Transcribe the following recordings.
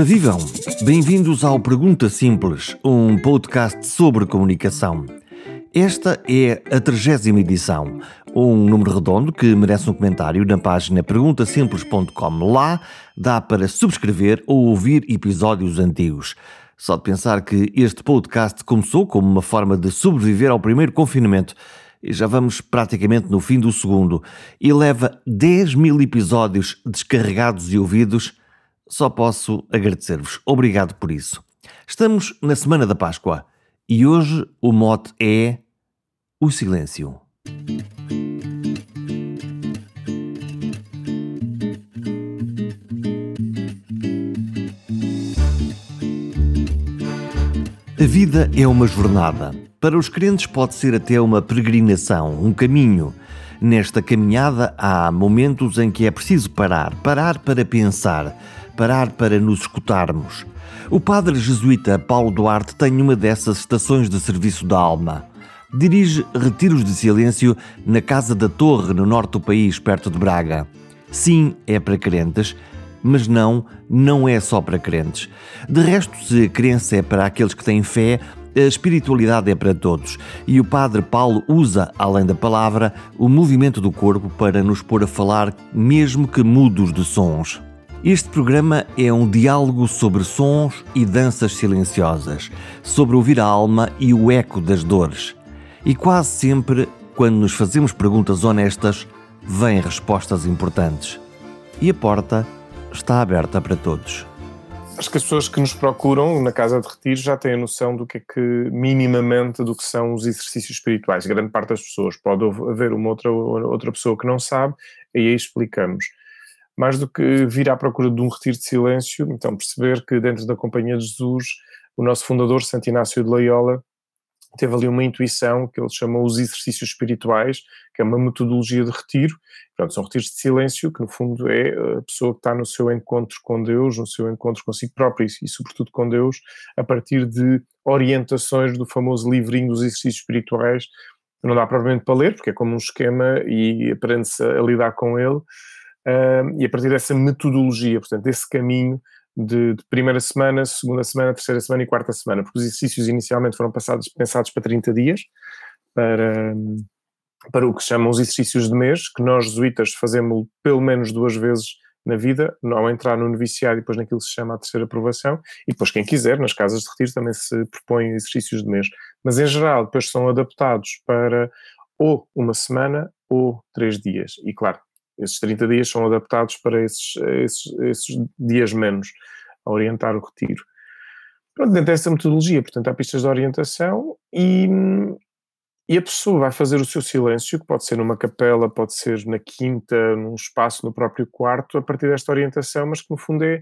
Ora vivam! Bem-vindos ao Pergunta Simples, um podcast sobre comunicação. Esta é a trigésima edição, um número redondo que merece um comentário na página perguntasimples.com. Lá dá para subscrever ou ouvir episódios antigos. Só de pensar que este podcast começou como uma forma de sobreviver ao primeiro confinamento e já vamos praticamente no fim do segundo e leva 10 mil episódios descarregados e ouvidos só posso agradecer-vos. Obrigado por isso. Estamos na semana da Páscoa e hoje o mote é o silêncio. A vida é uma jornada. Para os crentes pode ser até uma peregrinação, um caminho. Nesta caminhada há momentos em que é preciso parar, parar para pensar, parar para nos escutarmos. O padre jesuíta Paulo Duarte tem uma dessas estações de serviço da alma. Dirige retiros de silêncio na Casa da Torre, no norte do país, perto de Braga. Sim, é para crentes, mas não, não é só para crentes. De resto, se a crença é para aqueles que têm fé, a espiritualidade é para todos. E o Padre Paulo usa, além da palavra, o movimento do corpo para nos pôr a falar, mesmo que mudos de sons. Este programa é um diálogo sobre sons e danças silenciosas, sobre ouvir a alma e o eco das dores. E quase sempre, quando nos fazemos perguntas honestas, vêm respostas importantes. E a porta está aberta para todos. Acho que as pessoas que nos procuram na casa de retiro já têm a noção do que é que, minimamente, do que são os exercícios espirituais. Grande parte das pessoas. Pode haver uma outra, outra pessoa que não sabe, e aí explicamos mais do que vir à procura de um retiro de silêncio, então perceber que dentro da Companhia de Jesus, o nosso fundador, Santo Inácio de Loyola, teve ali uma intuição que ele chamou os exercícios espirituais, que é uma metodologia de retiro. Pronto, são retiros de silêncio, que no fundo é a pessoa que está no seu encontro com Deus, no seu encontro consigo próprio e, sobretudo com Deus, a partir de orientações do famoso livrinho dos exercícios espirituais. Não dá provavelmente para ler, porque é como um esquema e aprende-se a lidar com ele e a partir dessa metodologia, portanto, desse caminho de, de, primeira semana, segunda semana, terceira semana e quarta semana, porque os exercícios inicialmente foram passados, pensados para 30 dias, para, para o que chamam os exercícios de mês, que nós jesuítas fazemos pelo menos duas vezes na vida, ao entrar no noviciário e depois naquilo que se chama a terceira aprovação, e depois quem quiser, nas casas de retiro também se propõem exercícios de mês, mas em geral depois são adaptados para ou uma semana ou três dias, e claro, esses 30 dias são adaptados para esses, esses, esses dias menos, a orientar o retiro. Pronto, dentro dessa metodologia, portanto, há pistas de orientação e, e a pessoa vai fazer o seu silêncio, que pode ser numa capela, pode ser na quinta, num espaço no próprio quarto, a partir desta orientação, mas que no fundo é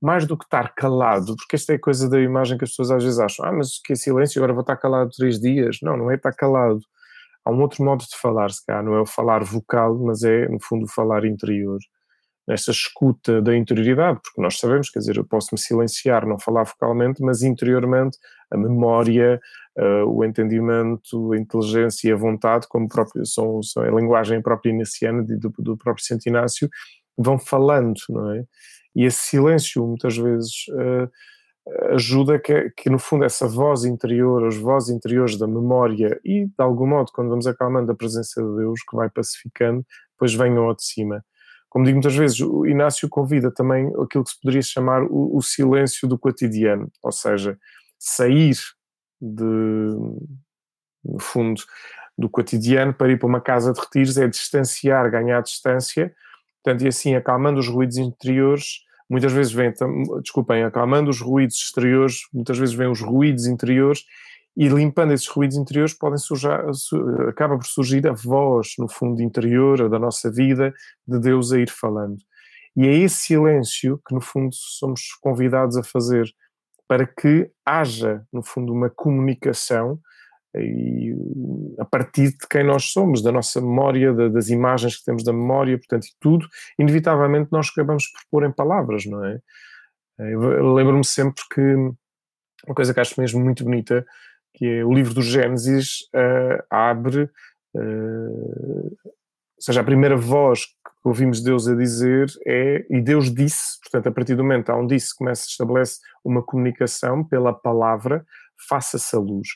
mais do que estar calado, porque esta é a coisa da imagem que as pessoas às vezes acham, ah, mas que é silêncio, agora vou estar calado três dias. Não, não é estar calado há um outro modo de falar, se calhar, não é o falar vocal, mas é, no fundo, o falar interior. Nessa escuta da interioridade, porque nós sabemos, quer dizer, eu posso me silenciar, não falar vocalmente, mas interiormente a memória, uh, o entendimento, a inteligência e a vontade, como próprio, são, são a linguagem própria inaciana do, do próprio Santo Inácio, vão falando, não é? E esse silêncio, muitas vezes, uh, ajuda que, que, no fundo, essa voz interior, as vozes interiores da memória e, de algum modo, quando vamos acalmando a presença de Deus, que vai pacificando, depois venham ao de cima. Como digo muitas vezes, o Inácio convida também aquilo que se poderia chamar o, o silêncio do cotidiano, ou seja, sair de, no fundo, do cotidiano para ir para uma casa de retiros é distanciar, ganhar distância, portanto, e assim acalmando os ruídos interiores, muitas vezes vem, desculpem, acalmando os ruídos exteriores, muitas vezes vêm os ruídos interiores e limpando esses ruídos interiores podem surgir, acaba por surgir a voz, no fundo interior da nossa vida, de Deus a ir falando. E é esse silêncio que, no fundo, somos convidados a fazer para que haja, no fundo, uma comunicação e a partir de quem nós somos, da nossa memória, da, das imagens que temos da memória, portanto, e tudo, inevitavelmente nós acabamos por pôr em palavras, não é? Eu lembro-me sempre que uma coisa que acho mesmo muito bonita, que é o livro do Gênesis uh, abre, uh, ou seja, a primeira voz que ouvimos Deus a dizer é, e Deus disse, portanto, a partir do momento há um disse, começa, estabelece uma comunicação pela palavra, faça-se a luz.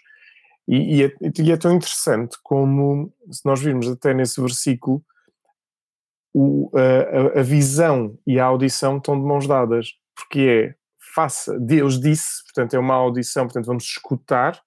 E, e, é, e, é, tão interessante como, se nós virmos até nesse versículo, o, a, a, visão e a audição estão de mãos dadas, porque é faça, Deus disse, portanto é uma audição, portanto vamos escutar,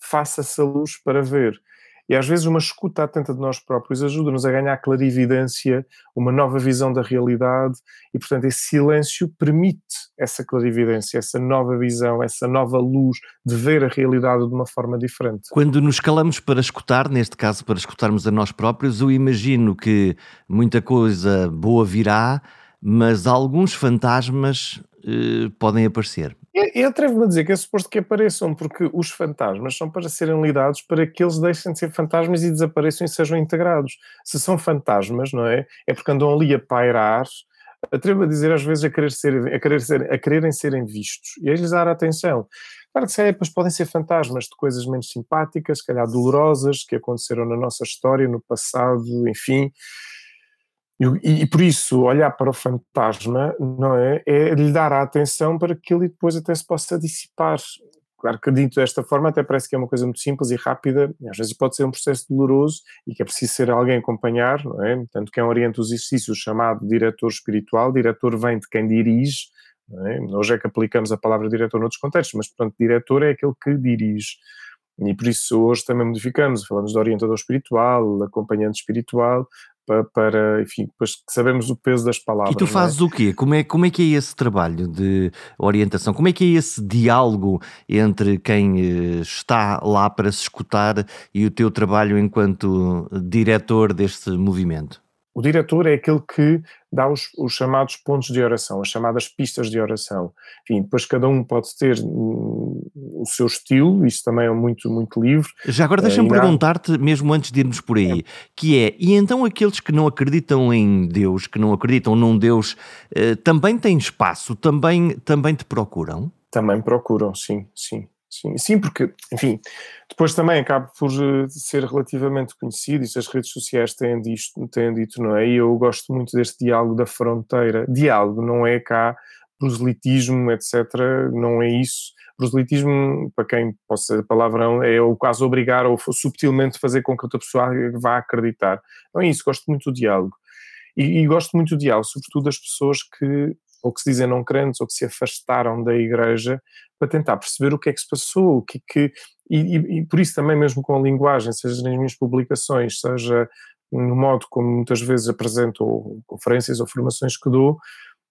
faça-se a luz para ver. E às vezes uma escuta atenta de nós próprios ajuda-nos a ganhar clarividência, uma nova visão da realidade, e portanto esse silêncio permite essa clarividência, essa nova visão, essa nova luz de ver a realidade de uma forma diferente. Quando nos calamos para escutar, neste caso para escutarmos a nós próprios, eu imagino que muita coisa boa virá, mas alguns fantasmas eh, podem aparecer. Eu atrevo-me a dizer que é suposto que apareçam, porque os fantasmas são para serem lidados para que eles deixem de ser fantasmas e desapareçam e sejam integrados. Se são fantasmas, não é? É porque andam ali a pairar, atrevo-me a dizer às vezes a, querer ser, a, querer ser, a quererem serem vistos e a lhes dar atenção. Claro que depois podem ser fantasmas de coisas menos simpáticas, se calhar dolorosas, que aconteceram na nossa história, no passado, enfim. E, e, por isso, olhar para o fantasma, não é? É lhe dar a atenção para que ele depois até se possa dissipar. Claro que dito desta forma até parece que é uma coisa muito simples e rápida, às vezes pode ser um processo doloroso e que é preciso ser alguém acompanhar, não é? Tanto quem orienta os exercícios chamado diretor espiritual, diretor vem de quem dirige, é? Hoje é que aplicamos a palavra diretor noutros contextos, mas portanto diretor é aquele que dirige. E por isso hoje também modificamos, falamos de orientador espiritual, acompanhante espiritual, para, para, enfim, depois sabemos o peso das palavras. E tu é? fazes é? o quê? Como é, como é que é esse trabalho de orientação? Como é que é esse diálogo entre quem eh, está lá para se escutar e o teu trabalho enquanto diretor deste movimento? O diretor é aquele que dá os, os, chamados pontos de oração, as chamadas pistas de oração. Enfim, depois cada um pode ter hum, o seu estilo, isso também é muito, muito livre. Já agora deixa-me uh, perguntar-te, mesmo antes de irmos por aí, é. que é, e então aqueles que não acreditam em Deus, que não acreditam num Deus, uh, também têm espaço, também, também te procuram? Também procuram, sim, sim. Sim, sim, porque, enfim, depois também acaba por uh, ser relativamente conhecido, e as redes sociais têm, disto, têm dito, não é? E eu gosto muito deste diálogo da fronteira. Diálogo, não é cá proselitismo, etc. Não é isso. Proselitismo, para quem possa ser palavrão, é o caso obrigar ou subtilmente fazer com que outra pessoa vá acreditar. Não é isso, gosto muito do diálogo. E, e gosto muito do diálogo, sobretudo das pessoas que ou que se dizem não crentes, ou que se afastaram da igreja, para tentar perceber o que é que se passou, o que, é que e, e, e, por isso também mesmo com a linguagem, seja nas minhas publicações, seja no modo como muitas vezes apresento conferências ou formações que dou,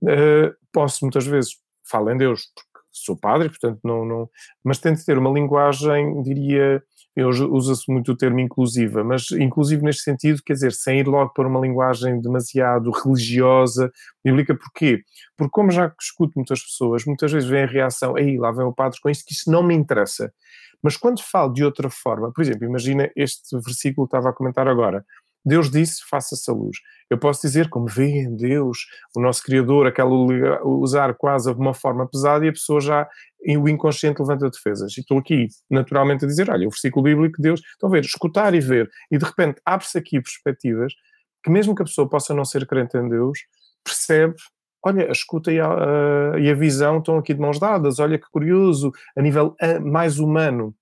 uh, posso muitas vezes, falo em Deus, sou padre, portanto não, não mas tento ter uma linguagem, diria, usa-se muito o termo inclusiva, mas inclusivo neste sentido, quer dizer, sem ir logo para uma linguagem demasiado religiosa, bíblica, porquê? Porque como já escuto muitas pessoas, muitas vezes vem a reação, aí lá vem o padre com isto, que isso não me interessa. Mas quando falo de outra forma, por exemplo, imagina este versículo que estava a comentar agora, Deus disse, faça-se a luz. Eu posso dizer, como veem Deus, o nosso Criador, aquela usar quase de uma forma pesada e a pessoa já, o inconsciente levanta defesas. E estou aqui, naturalmente, a dizer, olha, o versículo bíblico, Deus, estão a ver, escutar e ver. E de repente abre-se aqui perspectivas que mesmo que a pessoa possa não ser crente em Deus, percebe olha, a escuta e a, a, e a, visão estão aqui de mãos dadas, olha que curioso, a nível mais humano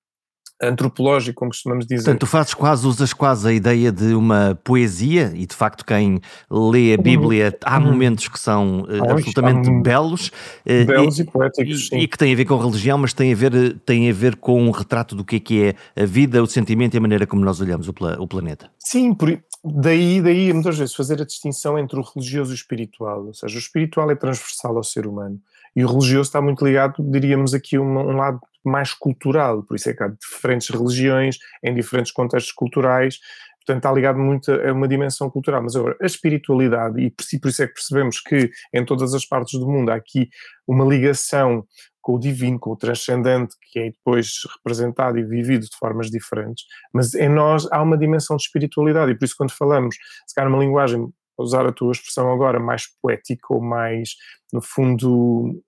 antropológico, como costumamos dizer. Portanto, tu fazes quase, usas quase a ideia de uma poesia, e de facto quem lê a uhum. Bíblia, há uhum. momentos que são uh, absolutamente belos. Uh, belos e, e poéticos, e, e, que têm a ver com religião, mas têm a ver, têm a ver com um retrato do que é que é a vida, o sentimento e a maneira como nós olhamos o, o planeta. Sim, por, daí, daí muitas vezes fazer a distinção entre o religioso e o espiritual, ou seja, o espiritual é transversal ao ser humano. E o religioso está muito ligado, diríamos aqui, um, um lado mais cultural, por isso é que há diferentes religiões em diferentes contextos culturais, portanto está ligado muito a uma dimensão cultural. Mas agora, a espiritualidade, e por isso é que percebemos que em todas as partes do mundo há aqui uma ligação com o divino, com o transcendente, que é depois representado e vivido de formas diferentes, mas em nós há uma dimensão de espiritualidade, e por isso quando falamos, se calhar uma linguagem, usar a tua expressão agora, mais poética ou mais, no fundo,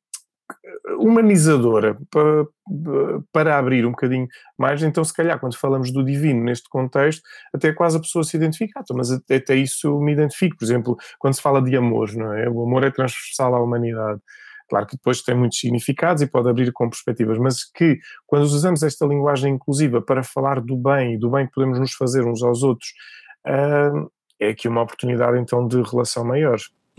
humanizadora para, para abrir um bocadinho mais. Então, se calhar, quando falamos do divino neste contexto, até quase a pessoa se identifica. Ah, então, mas até, até isso me identifico. Por exemplo, quando se fala de amor, não é? O amor é transversal à humanidade. Claro que depois tem muitos significados e pode abrir com perspectivas, mas que quando usamos esta linguagem inclusiva para falar do bem e do bem que podemos nos fazer uns aos outros, uh, é aqui uma oportunidade então de relação maior.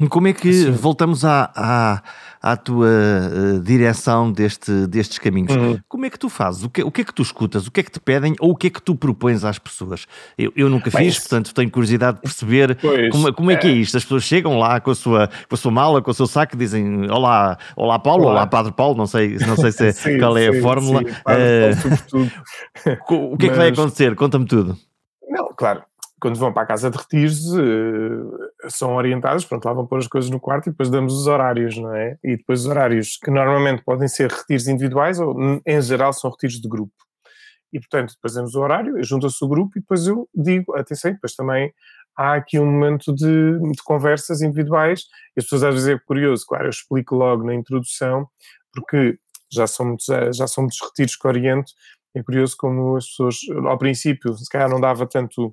Como é que assim. voltamos à, à, à tua uh, direção deste, destes caminhos? Uhum. Como é que tu fazes? O que, o que é que tu escutas? O que é que te pedem ou o que é que tu propões às pessoas? Eu, eu nunca fiz, portanto tenho curiosidade de perceber como, como é, é, que é isto. As pessoas chegam lá com a sua, com a sua mala, com o seu saco dizem Olá, olá Paulo, olá, olá Padre Paulo, não sei, não sei se, sim, qual é sim, a fórmula. Sim, uh, o que é que vai acontecer? Conta-me tudo. Não, claro, quando vão para a casa de retiros, uh, são orientados, pronto, lá vão pôr as coisas no quarto e depois damos os horários, não é? E depois os horários, que normalmente podem ser retiros individuais ou, em geral, são retiros de grupo. E, portanto, depois damos o horário, junta-se o grupo e depois eu digo, atenção, depois também há aqui um momento de, de conversas individuais e as pessoas às vezes é curioso, claro, eu explico logo na introdução, porque já são muitos, já são muitos retiros que oriento, é curioso como as pessoas, ao princípio, se calhar não dava tanto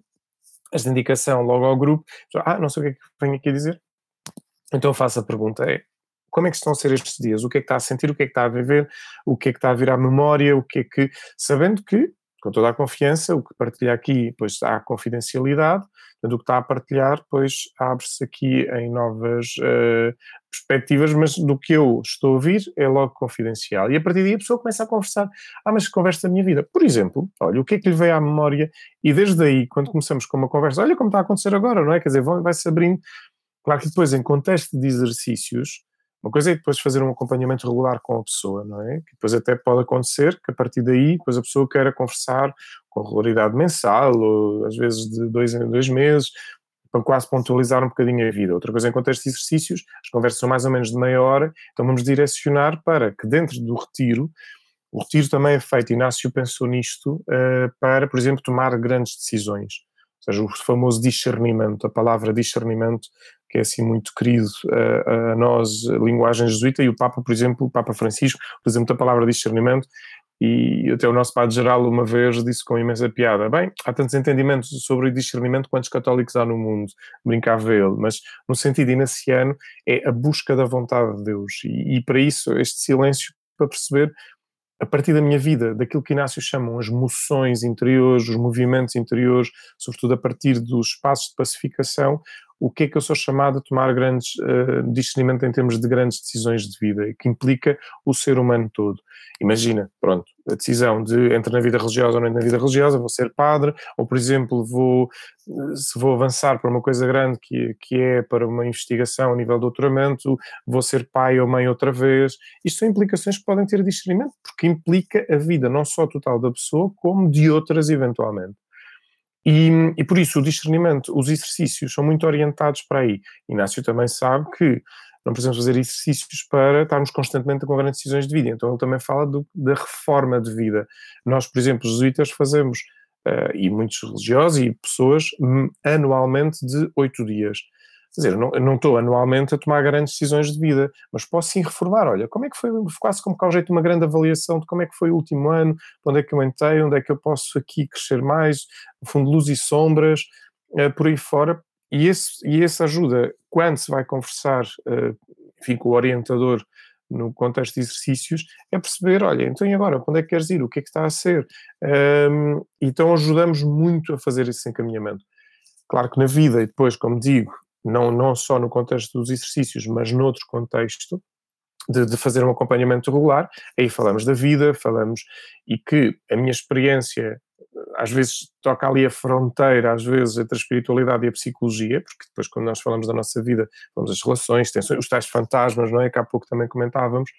esta indicação logo ao grupo, ah, não sei o que é que venho aqui a dizer. Então eu faço a pergunta, é, como é que estão a ser estes dias? O que é que está a sentir? O que é que está a viver? O que é que está a vir à memória? O que é que, sabendo que, com toda a confiança, o que partilha aqui, pois há confidencialidade, portanto, o que está a partilhar, pois abre-se aqui em novas uh, perspectivas, mas do que eu estou a ouvir é logo confidencial. E a partir daí a pessoa começa a conversar. Ah, mas conversa da minha vida. Por exemplo, olha, o que é que lhe veio à memória? E desde aí, quando começamos com uma conversa, olha como está a acontecer agora, não é? Quer dizer, vai-se abrindo. Claro que depois, em contexto de exercícios, uma coisa é depois fazer um acompanhamento regular com a pessoa, não é? Que depois até pode acontecer que a partir daí, depois a pessoa queira conversar com regularidade mensal, ou às vezes de dois em dois meses, para quase pontualizar um bocadinho a vida. Outra coisa em contexto de exercícios, as conversas são mais ou menos de meia hora, então vamos direcionar para que dentro do retiro, o retiro também é feito, Inácio pensou nisto, uh, para, por exemplo, tomar grandes decisões. Ou seja, o famoso discernimento, a palavra discernimento, que é assim muito querido a, a nós, a linguagem jesuíta, e o Papa, por exemplo, o Papa Francisco, por exemplo, a palavra discernimento, e até o nosso Padre-Geral uma vez disse com imensa piada, bem, há tantos entendimentos sobre discernimento quantos católicos há no mundo, brincava ele, mas no sentido inaciano é a busca da vontade de Deus, e, e para isso este silêncio para perceber a partir da minha vida, daquilo que Inácio chamam as moções interiores, os movimentos interiores, sobretudo a partir dos espaços de pacificação, o que é que eu sou chamado a tomar grandes uh, discernimento em termos de grandes decisões de vida, que implica o ser humano todo. Imagina, pronto, a decisão de entrar na vida religiosa ou não na vida religiosa, vou ser padre, ou por exemplo, vou, se vou avançar para uma coisa grande que, que é para uma investigação a nível de doutoramento, vou ser pai ou mãe outra vez. Isto são implicações que podem ter discernimento, porque implica a vida não só total da pessoa, como de outras eventualmente. E, e, por isso o discernimento, os exercícios são muito orientados para aí. Inácio também sabe que não precisamos fazer exercícios para estarmos constantemente com grandes decisões de vida. Então ele também fala do, da reforma de vida. Nós, por exemplo, jesuítas, fazemos, uh, e muitos religiosos e pessoas, hum, anualmente de oito dias. Quer dizer, eu não, estou anualmente a tomar grandes decisões de vida, mas posso sim reformar. Olha, como é que foi, quase como ao jeito de uma grande avaliação de como é que foi o último ano, onde é que eu entrei, onde é que eu posso aqui crescer mais, no fundo, luz e sombras, uh, por aí fora. E esse, e esse ajuda, quando se vai conversar, uh, enfim, com o orientador no contexto de exercícios, é perceber, olha, então e agora, onde é que queres ir, o que é que está a ser? Um, então ajudamos muito a fazer esse encaminhamento. Claro que na vida, e depois, como digo, não, não só no contexto dos exercícios, mas noutro contexto, de, de, fazer um acompanhamento regular, aí falamos da vida, falamos, e que a minha experiência às vezes toca ali a fronteira, às vezes, entre a espiritualidade e a psicologia, porque depois quando nós falamos da nossa vida, falamos das relações, tensões, os tais fantasmas, não é, que há pouco também comentávamos,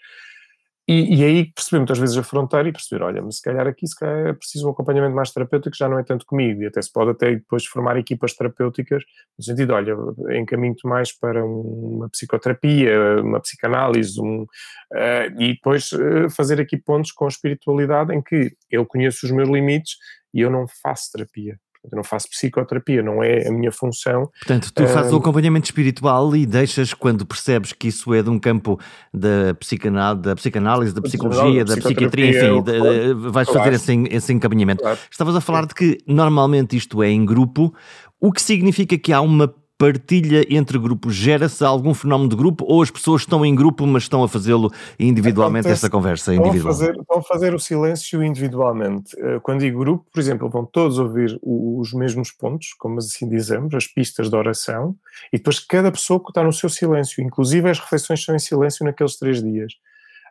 e, e, aí perceber muitas vezes a fronteira e perceber, olha, mas se calhar aqui se calhar é preciso um acompanhamento mais terapêutico já não é tanto comigo, e até se pode até depois formar equipas terapêuticas, no sentido, olha, encaminho-te mais para uma psicoterapia, uma psicanálise, um, uh, e depois uh, fazer aqui pontos com a espiritualidade em que eu conheço os meus limites e eu não faço terapia. Eu não faço psicoterapia, não é a minha função. Portanto, tu fazes o acompanhamento espiritual e deixas, quando percebes que isso é de um campo da, psicanálise, da psicanálise, da psicologia, da psiquiatria, enfim, de, vais claro. fazer esse, esse encaminhamento. Claro. Estavas a falar de que normalmente isto é em grupo, o que significa que há uma partilha entre grupos? Gera-se algum fenómeno de grupo ou as pessoas estão em grupo, mas estão a fazê-lo individualmente, Acontece, esta conversa individual? Vão fazer, vão fazer o silêncio individualmente. Eh, quando digo grupo, por exemplo, vão todos ouvir os mesmos pontos, como assim dizemos, as pistas de oração, e depois cada pessoa está no seu silêncio, inclusive as refeições são em silêncio naqueles três dias.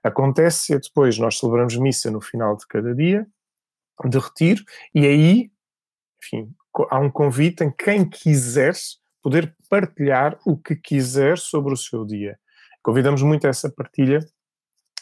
Acontece depois, nós celebramos missa no final de cada dia, de retiro, e aí, enfim, há um convite em quem quiser poder partilhar o que quiser sobre o seu dia. Convidamos muito a essa partilha.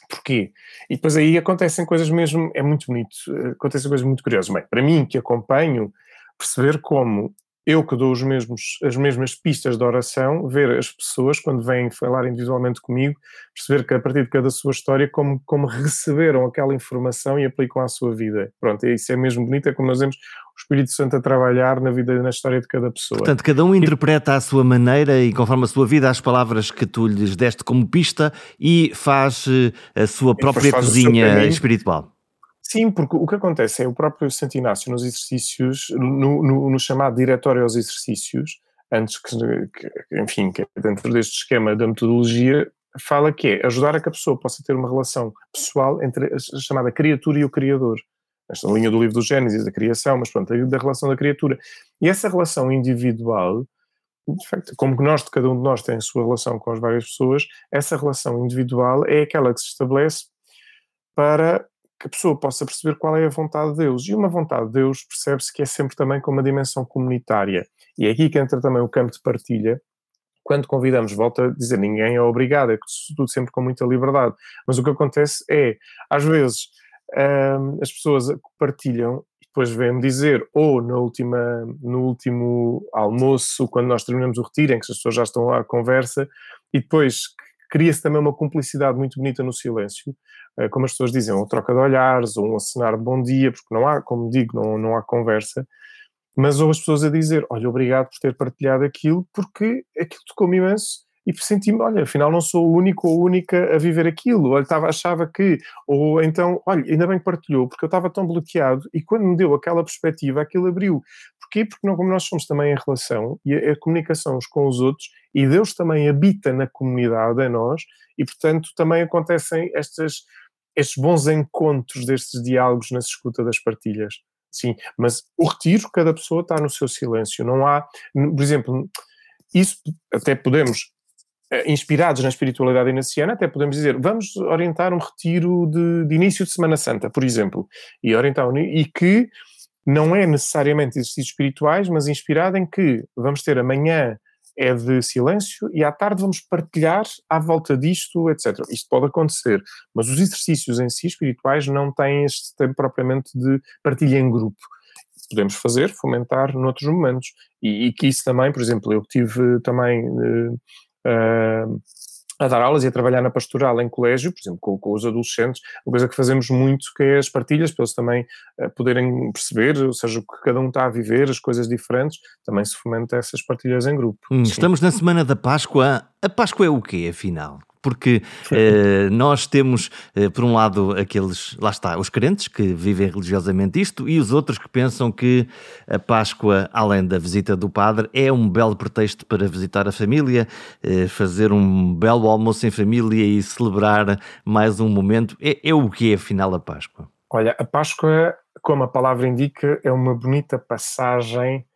Porquê? E depois aí acontecem coisas mesmo, é muito bonito, eh, acontecem coisas muito curiosas. Bem, para mim, que acompanho, perceber como eu que dou os mesmos, as mesmas pistas de oração, ver as pessoas, quando vêm falar individualmente comigo, perceber que a partir de cada sua história, como, como receberam aquela informação e aplicam à sua vida. Pronto, isso é mesmo bonito, é como nós vemos o Espírito Santo a trabalhar na vida, na história de cada pessoa. Portanto, cada um interpreta à sua maneira e conforme a sua vida as palavras que tu lhes deste como pista e faz eh, a sua própria cozinha espiritual. Sim, porque o que acontece é o próprio Santo Inácio nos exercícios, no, no, no chamado Diretório aos Exercícios, antes que, que, enfim, que é dentro deste esquema da metodologia, fala que é ajudar a que a pessoa possa ter uma relação pessoal entre a chamada criatura e o Criador. Esta linha do livro do Gênesis, da criação, mas pronto, da relação da criatura. E essa relação individual, de facto, como nós, cada um de nós tem a sua relação com as várias pessoas, essa relação individual é aquela que se estabelece para que a pessoa possa perceber qual é a vontade de Deus. E uma vontade de Deus percebe-se que é sempre também com uma dimensão comunitária. E é aqui que entra também o campo de partilha. Quando convidamos, volta a dizer, ninguém é obrigado, é tudo sempre com muita liberdade. Mas o que acontece é, às vezes, hum, as pessoas partilham e depois vêm-me dizer, ou na última, no último almoço, quando nós terminamos o retiro, em que as pessoas já estão à conversa, e depois cria-se também uma cumplicidade muito bonita no silêncio, eh, como as pessoas dizem, uma troca de olhares, ou um acenar de bom dia, porque não há, como digo, não, não há conversa, mas ou as pessoas a dizer, olha, obrigado por ter partilhado aquilo, porque aquilo tocou-me imenso e senti-me, olha, afinal não sou o único ou única a viver aquilo, olha, estava, achava que, ou então, olha, ainda bem que partilhou, porque eu estava tão bloqueado, e quando me deu aquela perspectiva, aquilo abriu. Porquê? Porque não, como nós somos também em relação, e a, a comunicação uns com os outros, e Deus também habita na comunidade, em nós, e portanto também acontecem estas, estes bons encontros destes diálogos na escuta das partilhas. Sim, mas o retiro, cada pessoa está no seu silêncio, não há, por exemplo, isso até podemos eh, inspirados na espiritualidade inaciana, até podemos dizer, vamos orientar um retiro de, de início de Semana Santa, por exemplo, e orientar e que não é necessariamente exercícios espirituais, mas inspirado em que vamos ter amanhã é de silêncio e à tarde vamos partilhar à volta disto, etc. Isto pode acontecer, mas os exercícios em si espirituais não têm este tempo propriamente de partilha em grupo podemos fazer, fomentar noutros momentos. E, e, que isso também, por exemplo, eu tive também uh, uh, a dar aulas e a trabalhar na pastoral em colégio, por exemplo, com, com, os adolescentes, uma coisa que fazemos muito que é as partilhas, para eles também uh, poderem perceber, ou seja, o que cada um está a viver, as coisas diferentes, também se fomenta essas partilhas em grupo. Hum, estamos na semana da Páscoa. A Páscoa é o quê, afinal? Porque eh, nós temos, eh, por um lado, aqueles, lá está, os crentes que vivem religiosamente isto e os outros que pensam que a Páscoa, além da visita do padre, é um belo pretexto para visitar a família, eh, fazer um belo almoço em família e celebrar mais um momento. É, é o que é, afinal, a Páscoa? Olha, a Páscoa, como a palavra indica, é uma bonita passagem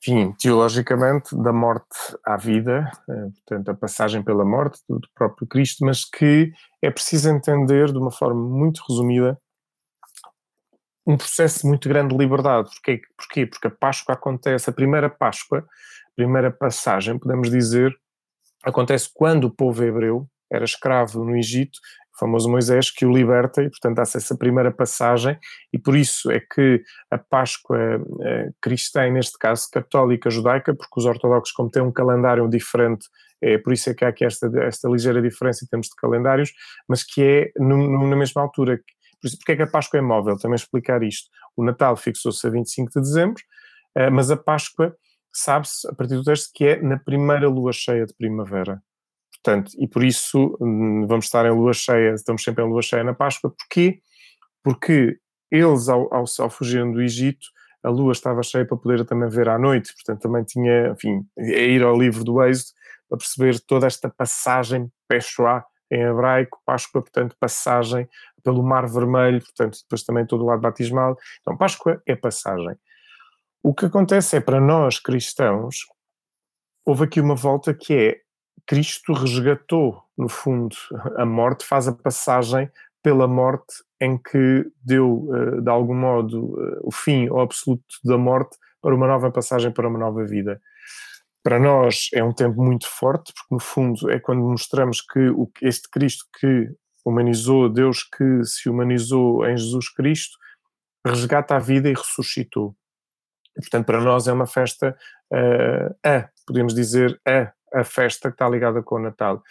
enfim, teologicamente, da morte à vida, eh, portanto, a passagem pela morte do, próprio Cristo, mas que é preciso entender de uma forma muito resumida um processo muito grande de liberdade. Porquê? Porquê? Porque a Páscoa acontece, a primeira Páscoa, a primeira passagem, podemos dizer, acontece quando o povo hebreu era escravo no Egito famoso Moisés, que o liberta e, portanto, há essa primeira passagem, e por isso é que a Páscoa eh, cristã, neste caso católica, judaica, porque os ortodoxos, como têm um calendário diferente, é por isso é que há aqui esta, esta ligeira diferença em termos de calendários, mas que é no, na mesma altura. Por isso, porque é que a Páscoa é móvel? Também explicar isto. O Natal fixou-se a 25 de dezembro, Uh, mas a Páscoa sabe-se, a partir do texto, que é na primeira lua cheia de primavera. Portanto, e por isso hum, vamos estar em lua cheia, estamos sempre em lua cheia na Páscoa. Porquê? Porque eles, ao, ao, ao fugirem do Egito, a lua estava cheia para poder também ver à noite, portanto também tinha, enfim, é ir ao livro do Êxodo para perceber toda esta passagem, Peshoá, em hebraico, Páscoa, portanto, passagem pelo Mar Vermelho, portanto, depois também todo o lado batismal. Então, Páscoa é passagem. O que acontece é, para nós cristãos, houve aqui uma volta que é Cristo resgatou, no fundo, a morte, faz a passagem pela morte em que deu, eh, de algum modo, eh, o fim ao absoluto da morte para uma nova passagem para uma nova vida. Para nós é um tempo muito forte, porque no fundo é quando mostramos que este Cristo que humanizou, Deus que se humanizou em Jesus Cristo, resgata a vida e ressuscitou. Portanto, para nós é uma festa uh, a, podemos dizer, a, a festa que está ligada com o Natal.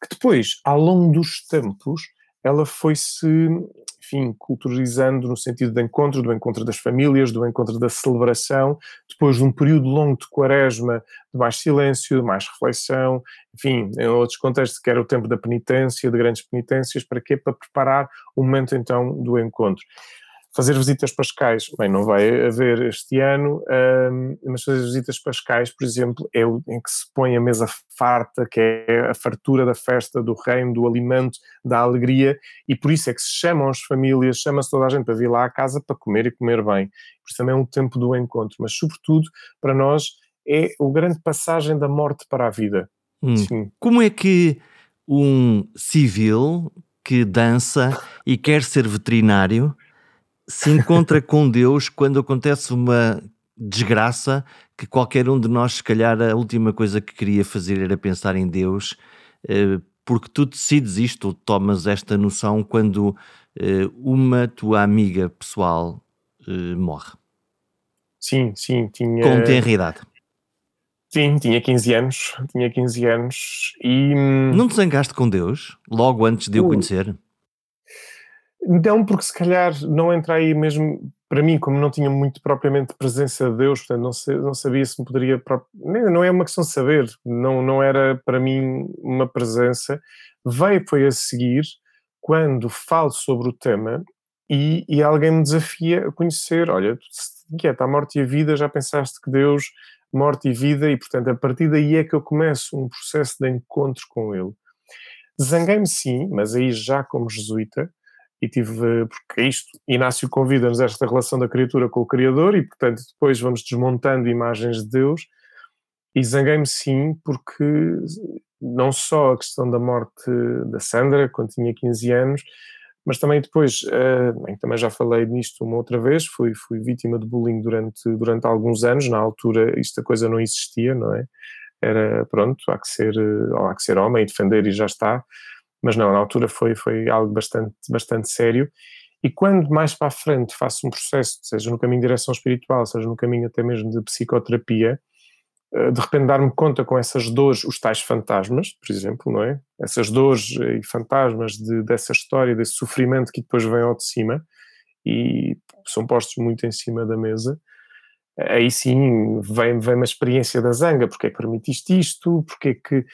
Que depois, ao longo dos tempos, ela foi-se, enfim, culturalizando no sentido do encontro, do encontro das famílias, do encontro da celebração, depois de um período longo de quaresma, de mais silêncio, de mais reflexão, enfim, em outros contextos, que era o tempo da penitência, de grandes penitências, para quê? Para preparar o momento então do encontro fazer visitas pascais, bem, não vai haver este ano, um, mas fazer visitas pascais, por exemplo, é o em que se põe a mesa farta, que é a fartura da festa, do reino, do alimento, da alegria, e por isso é que se chamam as famílias, chama-se toda a gente para vir lá à casa para comer e comer bem. Por isso também é um tempo do encontro, mas sobretudo para nós é o grande passagem da morte para a vida. Hum. Como é que um civil que dança e quer ser veterinário se encontra com Deus quando acontece uma desgraça que qualquer um de nós, se calhar, a última coisa que queria fazer era pensar em Deus, eh, porque tu decides isto, ou tomas esta noção quando eh, uma tua amiga pessoal eh, morre. Sim, sim, tinha. Com tenra idade. Sim, tinha 15 anos, tinha 15 anos e... Hum, Não te zangaste com Deus, logo antes de eu conhecer? Não, porque se calhar não entra aí mesmo, para mim, como não tinha muito propriamente presença de Deus, portanto não, sei, não sabia se me poderia. Não é uma questão de saber, não, não era para mim uma presença. Veio, foi a seguir, quando falo sobre o tema e, e alguém me desafia a conhecer: olha, está a morte e a vida, já pensaste que Deus, morte e vida, e portanto a partir daí é que eu começo um processo de encontro com Ele. Zanguei-me sim, mas aí já como jesuíta, e tive, porque é isto, Inácio convida-nos esta relação da criatura com o Criador e, portanto, depois vamos desmontando imagens de Deus. E zanguei-me sim porque não só a questão da morte da Sandra, quando tinha 15 anos, mas também depois, uh, também já falei nisto uma outra vez, fui, fui vítima de bullying durante, durante alguns anos, na altura esta coisa não existia, não é? Era, pronto, há que ser, há que ser homem e defender e já está, mas não, na altura foi, foi algo bastante, bastante sério. E quando mais para a frente faço um processo, seja no caminho de direção espiritual, seja no caminho até mesmo de psicoterapia, eh, de repente dar-me conta com essas dores, os tais fantasmas, por exemplo, não é? Essas dores e fantasmas de, dessa história, desse sofrimento que depois vem ao de cima e são postos muito em cima da mesa, aí sim vem, vem uma experiência da zanga, porque é que permitiste isto, porque é que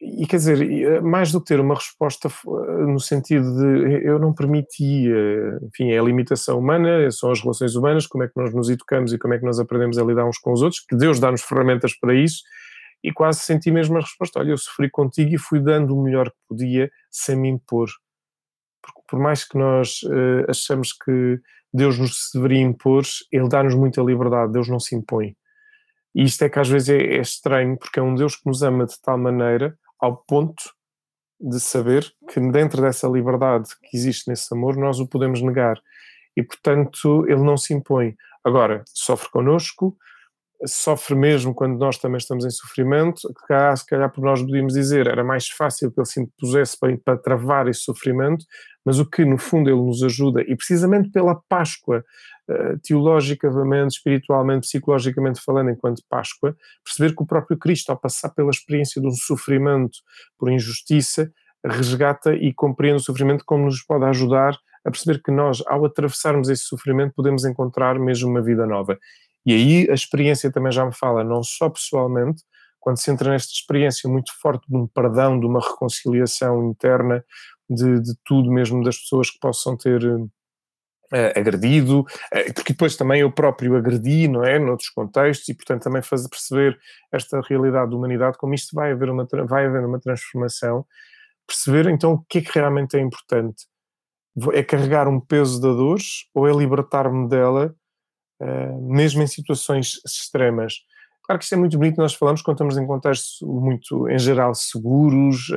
e quer dizer, eh, mais do que ter uma resposta eh, no sentido de eu não permitia, enfim, é a limitação humana, são as relações humanas, como é que nós nos educamos e como é que nós aprendemos a lidar uns com os outros, que Deus dá-nos ferramentas para isso, e quase senti mesmo a resposta: olha, eu sofri contigo e fui dando o melhor que podia sem me impor. Porque por mais que nós uh, achamos que Deus nos deveria impor, Ele dá-nos muita liberdade, Deus não se impõe. E isto é que às vezes é, é estranho, porque é um Deus que nos ama de tal maneira ao ponto de saber que dentro dessa liberdade que existe nesse amor nós o podemos negar e portanto ele não se impõe. Agora, sofre connosco, sofre mesmo quando nós também estamos em sofrimento, cá, se calhar por nós podíamos dizer, era mais fácil que ele se impusesse para, para travar esse sofrimento, mas o que no fundo ele nos ajuda, e precisamente pela Páscoa, uh, teologicamente, espiritualmente, psicologicamente falando, enquanto Páscoa, perceber que o próprio Cristo, ao passar pela experiência de um sofrimento por injustiça, resgata e compreende o sofrimento como nos pode ajudar a perceber que nós, ao atravessarmos esse sofrimento, podemos encontrar mesmo uma vida nova. E aí a experiência também já me fala, não só pessoalmente, quando se entra nesta experiência muito forte de um perdão, de uma reconciliação interna, de, de tudo mesmo das pessoas que possam ter uh, agredido, uh, porque depois também eu próprio agredi, não é, noutros contextos, e portanto também fazer perceber esta realidade da humanidade, como isto vai haver uma, vai haver uma transformação, perceber então o que é que realmente é importante. É carregar um peso da dor ou é libertar-me dela, uh, mesmo em situações extremas? Claro que isto é muito bonito, nós falamos quando estamos em contextos muito, em geral, seguros,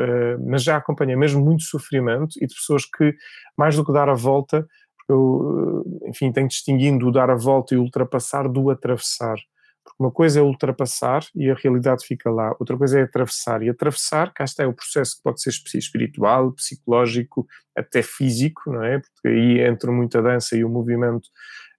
mas já acompanha mesmo muito sofrimento e de pessoas que, mais do que dar a volta, eu, enfim, tenho distinguindo o dar a volta e o ultrapassar do atravessar. Porque uma coisa é ultrapassar e a realidade fica lá, outra coisa é atravessar. E atravessar, cá está, é o processo que pode ser espiritual, psicológico, até físico, não é? Porque aí entra muita dança e o movimento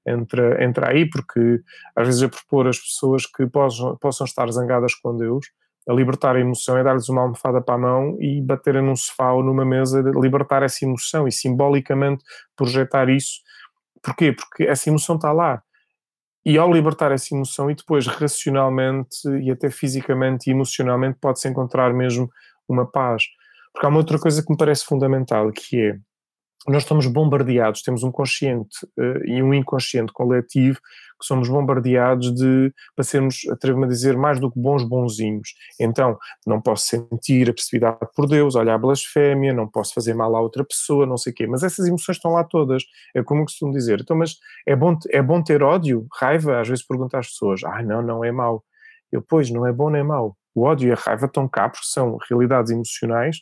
entra, entra aí, porque às vezes a propor as pessoas que possam, possam estar zangadas com Deus a libertar a emoção é dar-lhes uma almofada para a mão e baterem num sofá ou numa mesa, libertar essa emoção e simbolicamente projetar isso. Porquê? Porque essa emoção está lá. E ao libertar essa emoção e depois racionalmente e até fisicamente e emocionalmente pode-se encontrar mesmo uma paz. Porque há uma outra coisa que me parece fundamental, que é nós estamos bombardeados, temos um consciente uh, e um inconsciente coletivo que somos bombardeados de, para sermos, atrevo-me a dizer, mais do que bons bonzinhos. Então, não posso sentir agressividade por Deus, olhar a blasfémia, não posso fazer mal a outra pessoa, não sei o quê. Mas essas emoções estão lá todas. É como costumo dizer. Então, mas é bom, é bom ter ódio, raiva? Às vezes pergunto às pessoas, ah, não, não é mau. Eu, pois, não é bom nem é mau. O ódio e a raiva estão cá porque são realidades emocionais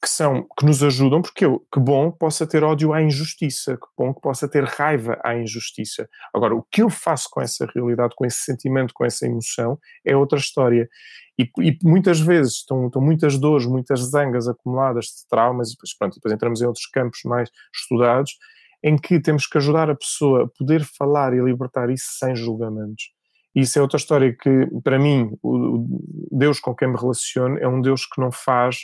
que são que nos ajudam, porque eu, que bom possa ter ódio à injustiça, que bom que possa ter raiva à injustiça. Agora, o que eu faço com essa realidade, com esse sentimento, com essa emoção, é outra história. E, e muitas vezes estão, estão, muitas dores, muitas zangas acumuladas de traumas, e depois, pronto, depois entramos em outros campos mais estudados, em que temos que ajudar a pessoa a poder falar e libertar isso sem julgamentos. Isso é outra história que, para mim, o Deus com quem me relaciono é um Deus que não faz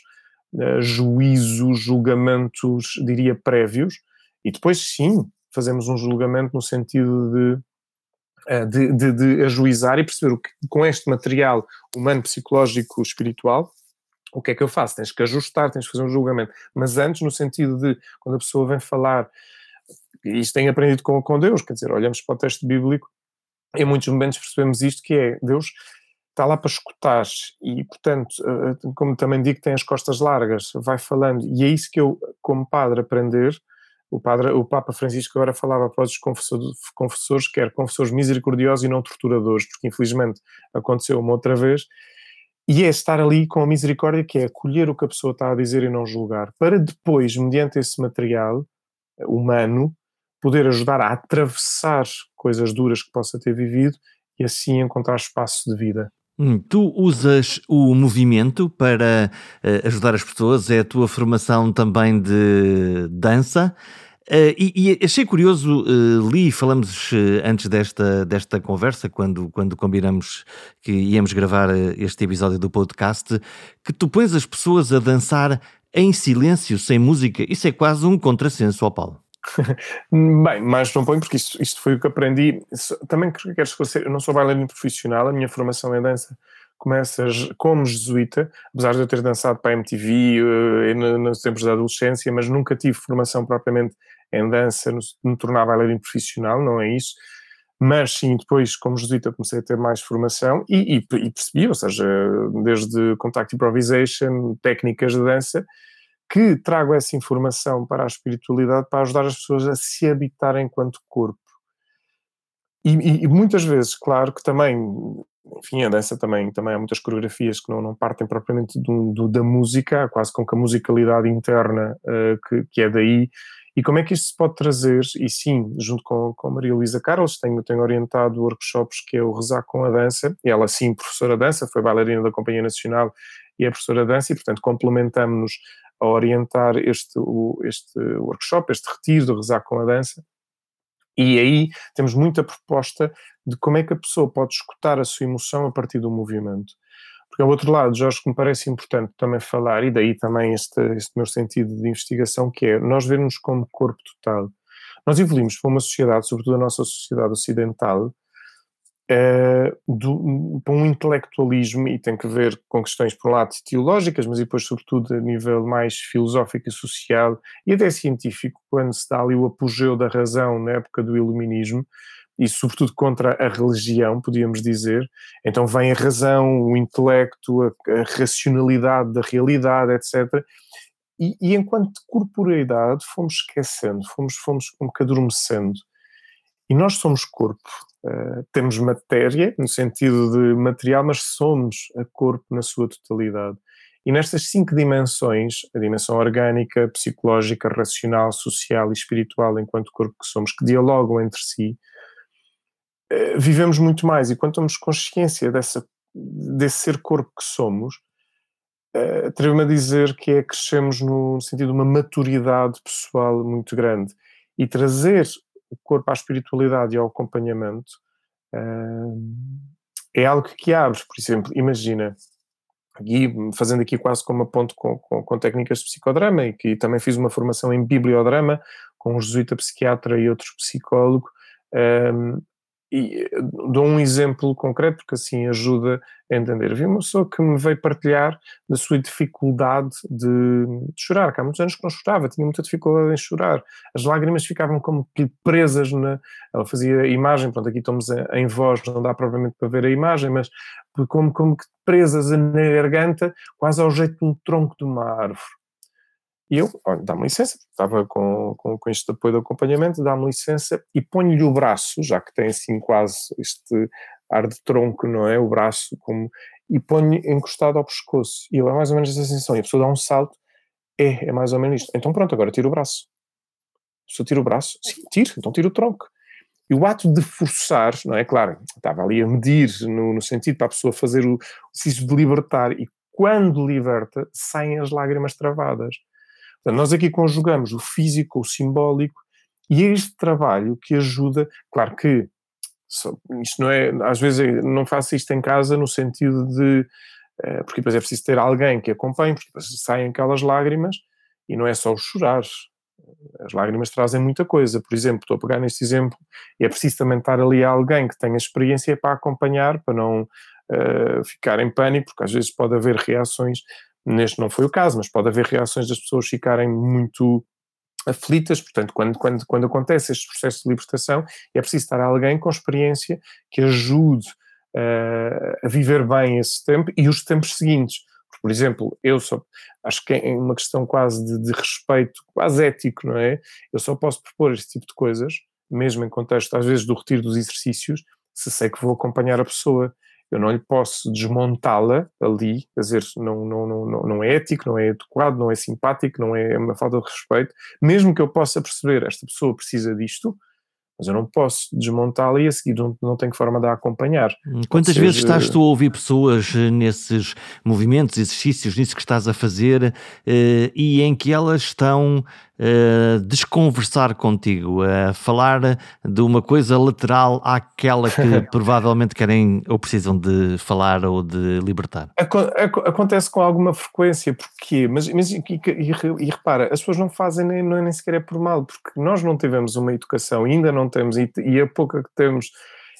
uh, juízos, julgamentos, diria, prévios, e depois sim fazemos um julgamento no sentido de, uh, de, de, de, ajuizar e perceber o que, com este material humano, psicológico, espiritual, o que é que eu faço? Tens que ajustar, tens que fazer um julgamento. Mas antes, no sentido de, quando a pessoa vem falar, e isto tem aprendido com, com Deus, quer dizer, olhamos para o texto bíblico, em muitos momentos percebemos isto, que é, Deus está lá para escutar e, portanto, eh, eh, como também digo, tem as costas largas, vai falando, e é isso que eu, como padre, aprender. O, padre, o Papa Francisco agora falava para os confessores, que eram confessores misericordiosos e não torturadores, porque infelizmente aconteceu uma outra vez, e é estar ali com a misericórdia, que é acolher o que a pessoa está a dizer e não julgar, para depois, mediante esse material eh, humano, poder ajudar a atravessar coisas duras que possa ter vivido e assim encontrar espaço de vida. Hum, tu usas o movimento para uh, ajudar as pessoas, é a tua formação também de dança. Uh, e, e, achei curioso, uh, li, falamos antes desta, desta conversa, quando, quando combinamos que íamos gravar este episódio do podcast, que tu pões as pessoas a dançar em silêncio, sem música. Isso é quase um contrassenso, ó Paulo. Bem, mas não ponho porque isto, isto foi o que aprendi. Também quero esclarecer, eu não sou bailarino profissional, a minha formação em dança começa como jesuíta, apesar de eu ter dançado para a MTV uh, eh, nos tempos da adolescência, mas nunca tive formação propriamente em dança, no, me tornar bailarino profissional, não é isso. Mas sim, depois, como jesuíta, comecei a ter mais formação e, e, e percebi, ou seja, desde contact improvisation, técnicas de dança, que trago essa informação para a espiritualidade para ajudar as pessoas a se habitar enquanto corpo. E, e, e, muitas vezes, claro que também, enfim, a dança também, também há muitas coreografias que não, não partem propriamente do, do, da música, quase com que a musicalidade interna uh, que, que é daí. E como é que isto se pode trazer? E sim, junto com, com Maria Luísa Carlos, tenho, tenho orientado workshops que é o Rezar com a Dança, e ela sim, professora de dança, foi bailarina da Companhia Nacional e é professora de dança, e portanto complementamos-nos a orientar este, o, este workshop, este retiro de rezar com a dança. E aí temos muita proposta de como é que a pessoa pode escutar a sua emoção a partir do movimento. Porque, ao outro lado, Jorge, que me parece importante também falar, e daí também este, este meu sentido de investigação, que é nós vermos como corpo total. Nós evoluímos para uma sociedade, sobretudo a nossa sociedade ocidental, uh, para um intelectualismo, e tem que ver com questões, por um lado, teológicas, mas depois, sobretudo, a nível mais filosófico e social, e até científico, quando se dá ali o apogeu da razão na época do iluminismo, e sobretudo contra a religião, podíamos dizer. Então vem a razão, o intelecto, a, a racionalidade da realidade, etc. E, e, enquanto corporeidade fomos esquecendo, fomos, fomos como que adormecendo. E nós somos corpo, uh, temos matéria, no sentido de material, mas somos a corpo na sua totalidade. E nestas cinco dimensões, a dimensão orgânica, psicológica, racional, social e espiritual, enquanto corpo que somos, que dialogam entre si, uh, vivemos muito mais. E quando temos consciência dessa, desse ser corpo que somos, uh, atrevo-me a dizer que é crescemos no sentido de uma maturidade pessoal muito grande. E trazer o corpo à espiritualidade e ao acompanhamento uh, é algo que abre, por exemplo, imagina, aqui, fazendo aqui quase como uma ponto com, com, com, técnicas de psicodrama e que também fiz uma formação em bibliodrama com um jesuíta psiquiatra e outro psicólogo, um, e eh, dou um exemplo concreto porque assim ajuda a entender. Vi uma pessoa que me veio partilhar da sua dificuldade de, de, chorar, que há muitos anos que não chorava, tinha muita dificuldade em chorar. As lágrimas ficavam como presas na. Ela fazia imagem, pronto, aqui estamos em voz, não dá propriamente para ver a imagem, mas como, como que presas na garganta, quase ao jeito de um tronco de uma árvore. E eu, dá-me licença, estava com, com, com este apoio de acompanhamento, dá-me licença e ponho-lhe o braço, já que tem assim quase este ar de tronco, não é? O braço, como, e ponho encostado ao pescoço. E ele é mais ou menos essa sensação. E a pessoa dá um salto, é, é mais ou menos isto. Então pronto, agora tira o braço. A pessoa tira o braço, sim, tira, então tira o tronco. E o ato de forçar, não é? Claro, estava ali a medir no, no sentido para a pessoa fazer o exercício de libertar, e quando liberta, saem as lágrimas travadas. Portanto, nós aqui conjugamos o físico, o simbólico, e é este trabalho que ajuda, claro que isto não é, às vezes não faço isto em casa no sentido de, eh, porque depois é preciso ter alguém que acompanhe, porque depois saem aquelas lágrimas e não é só o chorar, as lágrimas trazem muita coisa. Por exemplo, estou a pegar neste exemplo, e é preciso também estar ali alguém que tenha experiência para acompanhar, para não uh, ficar em pânico, porque às vezes pode haver reações Neste não foi o caso, mas pode haver reações das pessoas ficarem muito aflitas, portanto, quando, quando, quando acontece este processo de libertação, é preciso estar alguém com experiência que ajude uh, a viver bem esse tempo e os tempos seguintes. Por exemplo, eu só acho que é uma questão quase de, de, respeito, quase ético, não é? Eu só posso propor este tipo de coisas, mesmo em contexto, às vezes, do retiro dos exercícios, se sei que vou acompanhar a pessoa eu não lhe posso desmontá-la ali, quer dizer, não, não, não, não é ético, não é adequado, não é simpático, não é uma falta de respeito, mesmo que eu possa perceber, esta pessoa precisa disto, mas eu não posso desmontá-la e a seguir não, não tenho forma de a acompanhar. Hum, quantas seja, vezes estás tu a ouvir pessoas eh, nesses movimentos, exercícios, nisso que estás a fazer eh, e em que elas estão a desconversar contigo, a falar de uma coisa lateral àquela que provavelmente querem ou precisam de falar ou de libertar? Acontece com alguma frequência, porque mas, mas e, e, e, repara, as pessoas não fazem nem, é nem sequer é por mal, porque nós não tivemos uma educação, ainda não temos, e, e a pouca que temos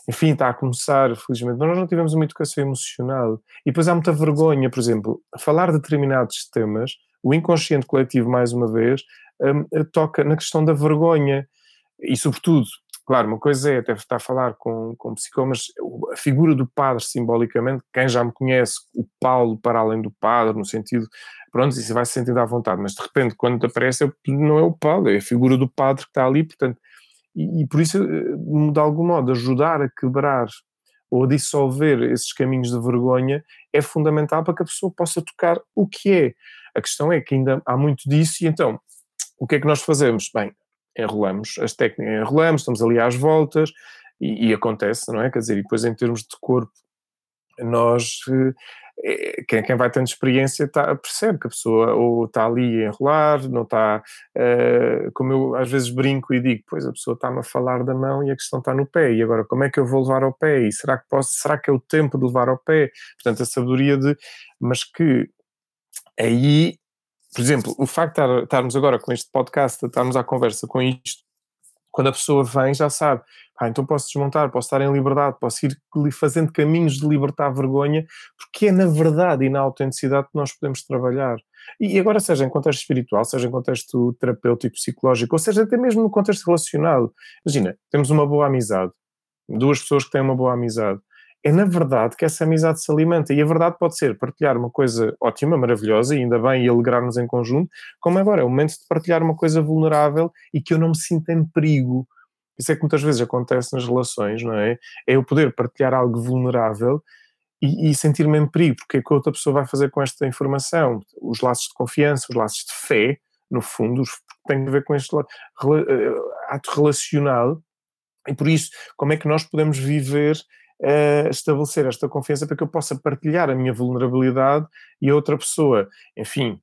enfim, está a começar, felizmente, mas nós não tivemos uma educação emocional. E depois há muita vergonha, por exemplo, falar de determinados temas, o inconsciente coletivo, mais uma vez, um, toca na questão da vergonha e, sobretudo, claro, uma coisa é até estar a falar com, com mas a figura do padre, simbolicamente, quem já me conhece, o Paulo para além do padre, no sentido, pronto, isso vai se sentindo à vontade, mas de repente, quando aparece, não é o Paulo, é a figura do padre que está ali, portanto, e, e por isso, eh, de algum modo, ajudar a quebrar ou a dissolver esses caminhos de vergonha é fundamental para que a pessoa possa tocar o que é. A questão é que ainda há muito disso, e então o que é que nós fazemos? Bem, enrolamos as técnicas, enrolamos, estamos ali às voltas e, e, acontece, não é? Quer dizer, e depois em termos de corpo, nós, eh, quem, quem vai tendo experiência tá, percebe que a pessoa ou está ali a enrolar, não está, uh, como eu às vezes brinco e digo, pois a pessoa está-me a falar da mão e a questão está no pé, e agora como é que eu vou levar ao pé? E será que posso, será que é o tempo de levar ao pé? Portanto, a sabedoria de, mas que aí por exemplo, o facto de estarmos agora com este podcast, estarmos à conversa com isto, quando a pessoa vem, já sabe, ah, então posso desmontar, posso estar em liberdade, posso ir fazendo caminhos de libertar vergonha, porque é na verdade e na autenticidade que nós podemos trabalhar. E agora, seja em contexto espiritual, seja em contexto terapêutico, psicológico, ou seja até mesmo no contexto relacional. Imagina, temos uma boa amizade, duas pessoas que têm uma boa amizade. É na verdade que essa amizade se alimenta. E a verdade pode ser partilhar uma coisa ótima, maravilhosa, e ainda bem, e alegrar-nos em conjunto, como agora é o momento de partilhar uma coisa vulnerável e que eu não me sinta em perigo isso é que muitas vezes acontece nas relações, não é? É eu poder partilhar algo vulnerável e, e sentir-me em perigo, porque é que a outra pessoa vai fazer com esta informação? Os laços de confiança, os laços de fé, no fundo, têm a ver com este eh, ato relacional. E por isso, como é que nós podemos viver, uh, estabelecer esta confiança para que eu possa partilhar a minha vulnerabilidade e a outra pessoa, enfim,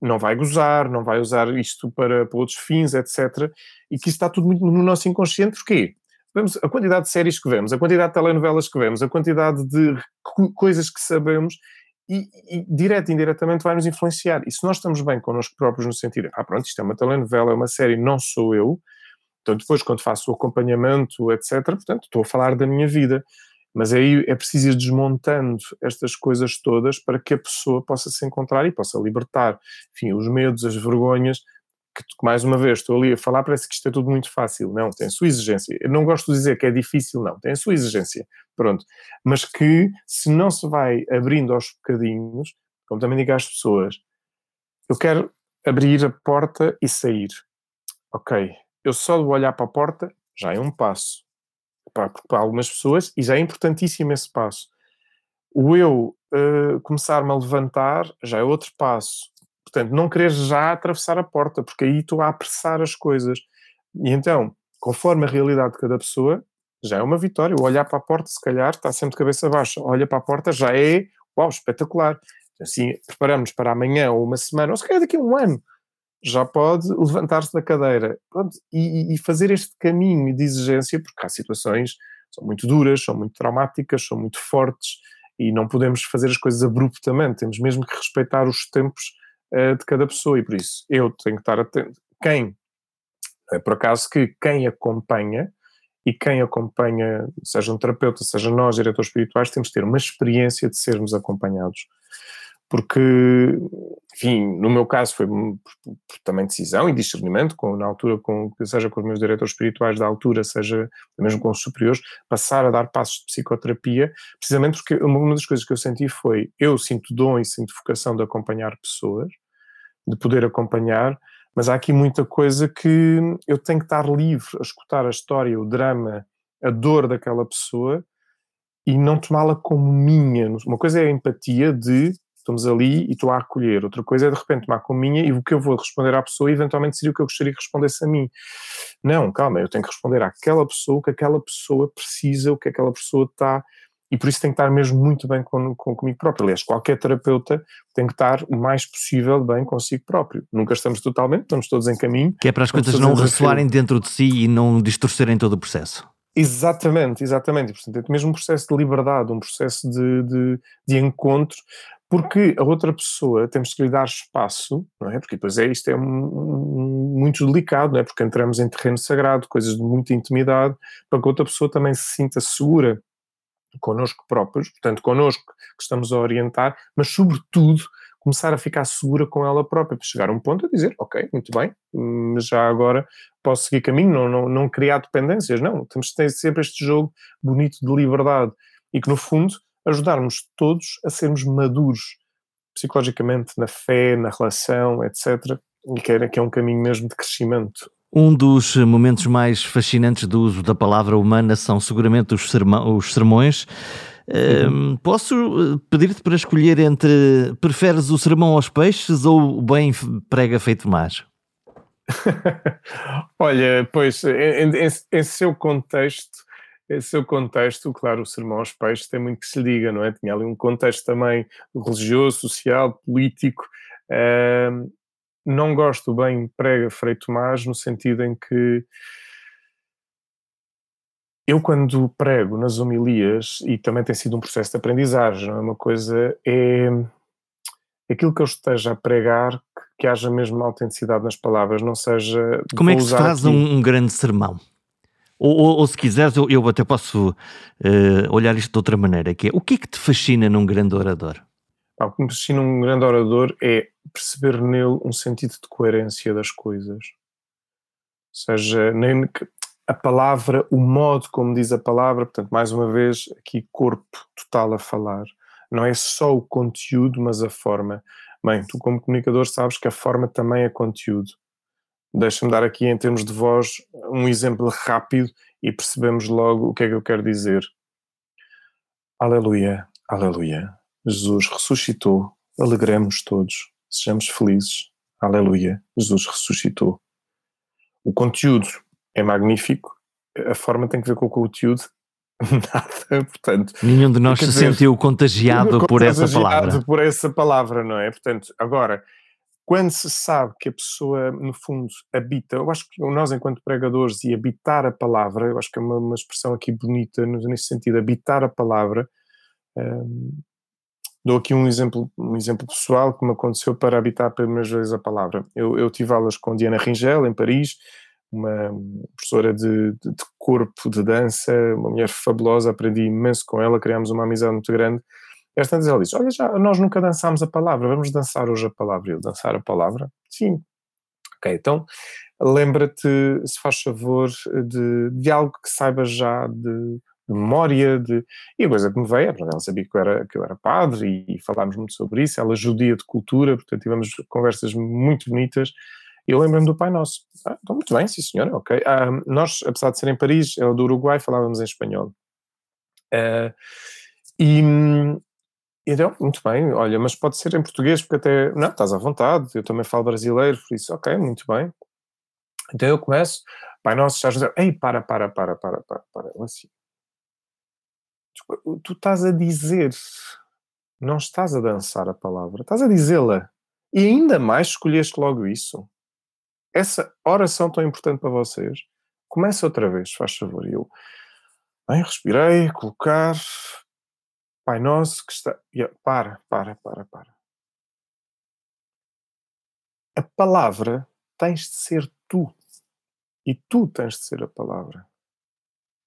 não vai gozar, não vai usar isto para, para outros fins, etc. E que isso está tudo muito no nosso inconsciente, porquê? Vemos a quantidade de séries que vemos, a quantidade de telenovelas que vemos, a quantidade de coisas que sabemos e, e direto e indiretamente vai nos influenciar. E se nós estamos bem connosco próprios no sentido, ah pronto, isto é uma telenovela, é uma série, não sou eu, então depois quando faço o acompanhamento, etc., portanto estou a falar da minha vida. Mas aí é preciso ir desmontando estas coisas todas para que a pessoa possa se encontrar e possa libertar, enfim, os medos, as vergonhas, que mais uma vez estou ali a falar, parece que isto é tudo muito fácil. Não, tem a sua exigência. Eu não gosto de dizer que é difícil, não, tem a sua exigência. Pronto. Mas que se não se vai abrindo aos bocadinhos, como também digo às pessoas, eu quero abrir a porta e sair. Ok, eu só de olhar para a porta já é um passo para, para algumas pessoas, e já é importantíssimo esse passo. O eu uh, começar-me a levantar já é outro passo. Portanto, não querer já atravessar a porta, porque aí estou a apressar as coisas. E então, conforme a realidade de cada pessoa, já é uma vitória. O olhar para a porta, se calhar, está sempre de cabeça baixa. Olha para a porta, já é, uau, espetacular. Assim, preparamos para amanhã ou uma semana, ou se calhar daqui a um ano já pode levantar-se da cadeira Pronto, e, e, fazer este caminho de exigência, porque há situações que são muito duras, são muito traumáticas, são muito fortes e não podemos fazer as coisas abruptamente, temos mesmo que respeitar os tempos uh, de cada pessoa e por isso eu tenho que estar atento. Quem, é por acaso que quem acompanha e quem acompanha, seja um terapeuta, seja nós, diretores espirituais, temos que ter uma experiência de sermos acompanhados porque, enfim, no meu caso foi por, por também decisão e discernimento, com, na altura, com, seja com os meus diretores espirituais da altura, seja mesmo com os superiores, passar a dar passos de psicoterapia, precisamente porque uma das coisas que eu senti foi, eu sinto dom e sinto vocação de acompanhar pessoas, de poder acompanhar, mas há aqui muita coisa que eu tenho que estar livre a escutar a história, o drama, a dor daquela pessoa e não tomá-la como minha. Uma coisa é a empatia de estamos ali e estou a acolher. Outra coisa é de repente uma minha e o que eu vou responder à pessoa eventualmente seria o que eu gostaria que respondesse a mim. Não, calma, eu tenho que responder àquela pessoa, o que aquela pessoa precisa, o que aquela pessoa está. E por isso tem que estar mesmo muito bem com, com, comigo próprio. Aliás, qualquer terapeuta tem que estar o mais possível bem consigo próprio. Nunca estamos totalmente, estamos todos em caminho. Que é para as coisas não ressoarem dentro de si e não distorcerem todo o processo. Exatamente, exatamente. E, portanto, é mesmo um processo de liberdade, um processo de, de, de encontro, porque a outra pessoa temos que lhe dar espaço, não é? Porque depois é isto é um, um, muito delicado, não é? Porque entramos em terreno sagrado, coisas de muita intimidade, para que a outra pessoa também se sinta segura connosco próprios, portanto, connosco que estamos a orientar, mas sobretudo começar a ficar segura com ela própria, para chegar a um ponto a dizer, ok, muito bem, mas já agora posso seguir caminho, não, não, não criar dependências, não, temos que ter sempre este jogo bonito de liberdade e que no fundo ajudarmos todos a sermos maduros psicologicamente na fé, na relação, etc. E que é, que é um caminho mesmo de crescimento. Um dos momentos mais fascinantes do uso da palavra humana são seguramente os, os sermões. Uhum. posso eh, pedir-te para escolher entre preferes o sermão aos peixes ou o bem prega feito mais? Olha, pois, em, em, em seu contexto, esse é o contexto, claro, o sermão aos peixes tem muito que se liga, não é? Tinha ali um contexto também religioso, social, político. Uh, não gosto bem prega Frei Tomás no sentido em que eu quando prego nas homilias, e também tem sido um processo de aprendizagem, não é uma coisa, é aquilo que eu esteja a pregar que haja mesmo autenticidade nas palavras, não seja. Como é que se faz aqui... um, grande sermão? Ou, ou, ou se quiseres, eu, eu, até posso uh, olhar isto de outra maneira, que é o que é que te fascina num grande orador? Ah, o que me fascina num grande orador é perceber nele um sentido de coerência das coisas. Ou seja, nem a palavra, o modo como diz a palavra, portanto, mais uma vez, aqui corpo total a falar. Não é só o conteúdo, mas a forma. Bem, tu como comunicador sabes que a forma também é conteúdo. Deixa-me dar aqui em termos de voz um exemplo rápido e percebemos logo o que é que eu quero dizer. Aleluia, aleluia. Jesus ressuscitou, alegremos todos, sejamos felizes. Aleluia, Jesus ressuscitou. O conteúdo é magnífico, a forma tem que ver com o conteúdo, nada, portanto... Nenhum de nós se dizer, sentiu contagiado por essa palavra. por essa palavra, não é? Portanto, agora, quando se sabe que a pessoa, no fundo, habita, eu acho que nós, enquanto pregadores, e habitar a palavra, eu acho que é uma, uma expressão aqui bonita nesse sentido, habitar a palavra, hum, Dou aqui um exemplo, um exemplo pessoal que me aconteceu para habitar pela primeira vez a palavra. Eu, eu tive aulas com Diana Ringel, em Paris, uma professora de, de, de, corpo, de dança, uma mulher fabulosa, aprendi imenso com ela, criámos uma amizade muito grande. Esta ela disse, olha já, nós nunca dançámos a palavra, vamos dançar hoje a palavra. Eu, dançar a palavra? Sim. Ok, então lembra-te, se faz favor, de, de algo que saibas já de de memória, de... e a coisa que me veio, é, ela sabia que eu, era, que eu era padre e, e falámos muito sobre isso, ela é judia de cultura, portanto tivemos conversas muito bonitas, e eu lembro-me do Pai Nosso. Ah, então, muito bem, sim senhora, ok. Ah, nós, apesar de ser em Paris, ela é do Uruguai, falávamos em espanhol. Ah, e, então, muito bem, olha, mas pode ser em português, porque até, não, estás à vontade, eu também falo brasileiro, por isso, ok, muito bem. Então eu começo, Pai Nosso, a dizer, ei, para, para, para, para, para, para, assim, tu estás a dizer, não estás a dançar a palavra, estás a dizê-la. E ainda mais escolheste logo isso. Essa oração tão importante para vocês. Começa outra vez, faz favor. Eu, bem, respirei, colocar. Pai Nosso que está. Para, para, para, para. A palavra tens de ser tu. E tu tens de ser a palavra.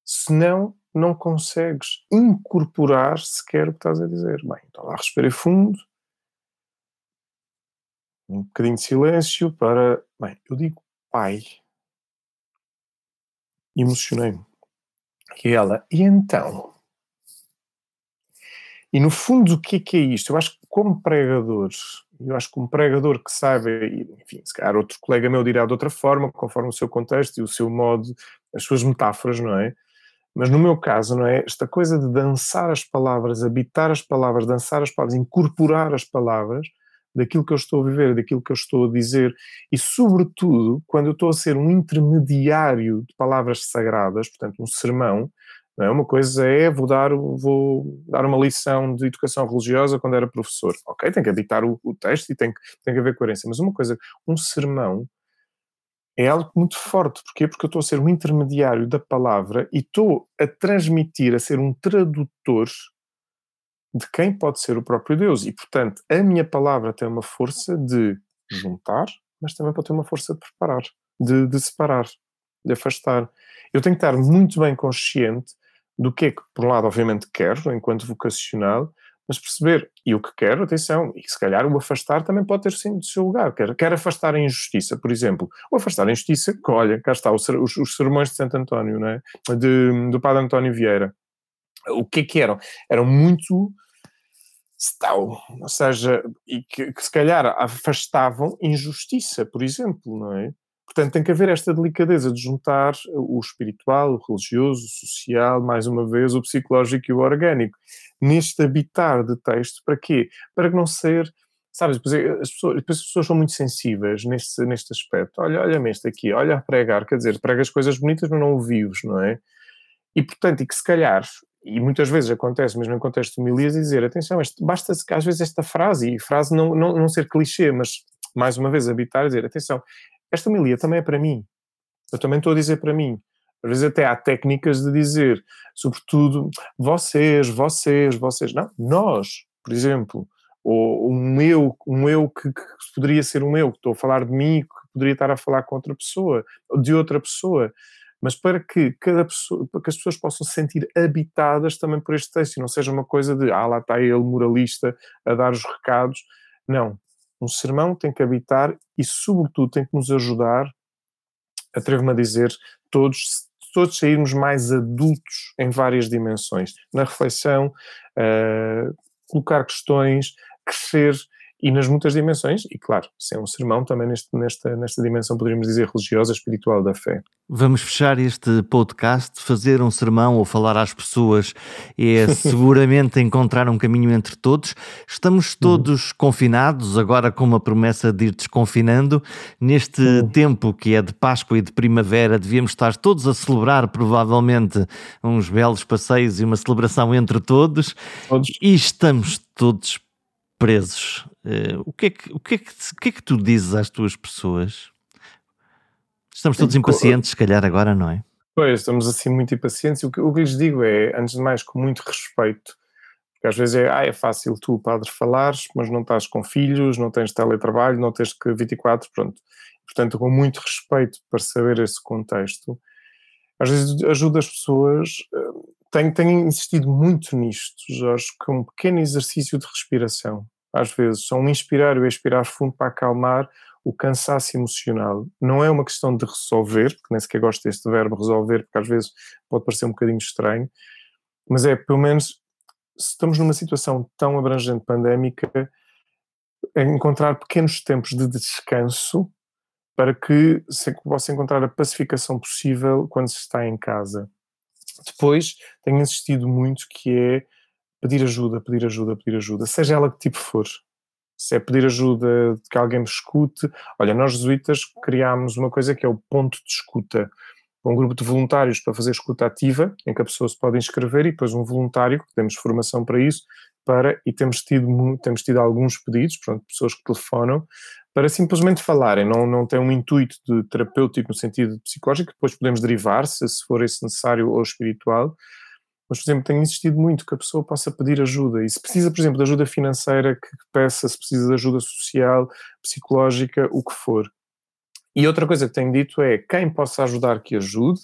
Senão, não consegues incorporar sequer o que estás a dizer. Bem, então lá respirei fundo, um bocadinho de silêncio para. Bem, eu digo pai. Emocionei-me. E ela, e então? E no fundo, o que é que é isto? Eu acho que, como pregador, eu acho que um pregador que saiba, enfim, se calhar outro colega meu dirá de outra forma, conforme o seu contexto e o seu modo, as suas metáforas, não é? Mas no meu caso, não é? Esta coisa de dançar as palavras, habitar as palavras, dançar as palavras, incorporar as palavras daquilo que eu estou a viver, daquilo que eu estou a dizer, e sobretudo quando eu estou a ser um intermediário de palavras sagradas, portanto, um sermão, é? Uma coisa é vou dar, vou dar uma lição de educação religiosa quando era professor. Ok, tem que habitar o, o texto e tem que, tem que haver coerência, mas uma coisa, um sermão é algo muito forte. Porquê? Porque eu estou a ser um intermediário da palavra e estou a transmitir, a ser um tradutor de quem pode ser o próprio Deus. E, portanto, a minha palavra tem uma força de juntar, mas também pode ter uma força de preparar, de, de separar, de afastar. Eu tenho que estar muito bem consciente do que é que, por um lado, obviamente quero, enquanto vocacional, mas perceber, e o que quero, atenção, e se calhar o afastar também pode ter sim do seu lugar, quer, quer afastar a injustiça, por exemplo, o afastar a injustiça, olha, cá está, os, os sermões de Santo António, não é? de, do padre António Vieira, o que é que eram? Eram muito stau, ou seja, e que, que se calhar afastavam injustiça, por exemplo, não é? Portanto, tem que haver esta delicadeza de juntar o espiritual, o religioso, o social, mais uma vez, o psicológico e o orgânico, neste habitar de texto, para quê? Para não ser, sabes, depois é, as pessoas, depois as pessoas são muito sensíveis neste, neste aspecto. Olha, olha-me este aqui, olha a pregar, quer dizer, prega as coisas bonitas, mas não o vives, não é? E, portanto, e que se calhar, e muitas vezes acontece, mesmo em contexto de homilias, dizer, atenção, basta às vezes esta frase, e frase não, não, não ser clichê, mas mais uma vez habitar dizer, atenção, esta homilia também é para mim. Eu também estou a dizer para mim. Às vezes até há técnicas de dizer, sobretudo, vocês, vocês, vocês. Não, nós, por exemplo, ou um eu, um eu que, que poderia ser um eu, que estou a falar de mim, que poderia estar a falar com outra pessoa, de outra pessoa mas para que cada pessoa, para que as pessoas possam se sentir habitadas também por este texto e não seja uma coisa de ah, lá está ele moralista a dar os recados. Não. Um sermão tem que habitar e, sobretudo, tem que nos ajudar, atrevo-me a dizer, todos, todos sairmos mais adultos em várias dimensões. Na reflexão, uh, colocar questões, crescer e nas muitas dimensões, e claro, se é um sermão também neste, nesta, nesta dimensão, poderíamos dizer religiosa, espiritual da fé. Vamos fechar este podcast, fazer um sermão ou falar às pessoas é seguramente encontrar um caminho entre todos. Estamos uhum. todos uhum. confinados, agora com uma promessa de ir desconfinando. Neste uhum. tempo que é de Páscoa e de Primavera, devíamos estar todos a celebrar, provavelmente, uns belos passeios e uma celebração entre todos. todos. E estamos todos presos. Uh, o, que é que, o, que é que, o que é que tu dizes às tuas pessoas? Estamos todos impacientes, se calhar, agora, não é? Pois, estamos assim muito impacientes. O que, o que lhes digo é, antes de mais, com muito respeito, porque às vezes é, ah, é fácil tu, padre, falares, mas não estás com filhos, não tens teletrabalho, não tens que 24, pronto. Portanto, com muito respeito para saber esse contexto, às vezes ajuda as pessoas. Eh, tenho, tenho insistido muito nisto, Jorge, com um pequeno exercício de respiração. Às vezes, só um inspirar e expirar fundo para acalmar o cansaço emocional. Não é uma questão de resolver, porque nem sequer gosto deste verbo resolver, porque às vezes pode parecer um bocadinho estranho, mas é, pelo menos, se estamos numa situação tão abrangente pandémica, é encontrar pequenos tempos de descanso para que se possa encontrar a pacificação possível quando se está em casa. Depois, tenho insistido muito que é pedir ajuda, pedir ajuda, pedir ajuda, seja ela que tipo for. Se é pedir ajuda de que alguém me escute. Olha, nós jesuítas criámos uma coisa que é o ponto de escuta. Um grupo de voluntários para fazer escuta ativa, em que a pessoa se pode inscrever, e depois um voluntário, que temos formação para isso, para, e temos tido, temos tido alguns pedidos, pessoas que telefonam, para simplesmente falarem, não, não tem um intuito de terapêutico no sentido psicológico, depois podemos derivar, se, se for esse necessário ou espiritual, mas, por exemplo, tenho insistido muito que a pessoa possa pedir ajuda, e se precisa, por exemplo, de ajuda financeira, que peça, se precisa de ajuda social, psicológica, o que for. E outra coisa que tenho dito é, quem possa ajudar que ajude,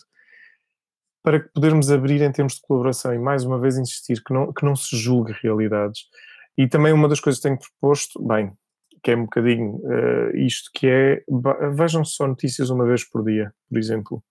para que podermos abrir em termos de colaboração, e mais uma vez insistir que não, que não se julgue realidades. E também uma das coisas que tenho proposto, bem, que é um bocadinho uh, isto, que é vejam só notícias uma vez por dia, por exemplo.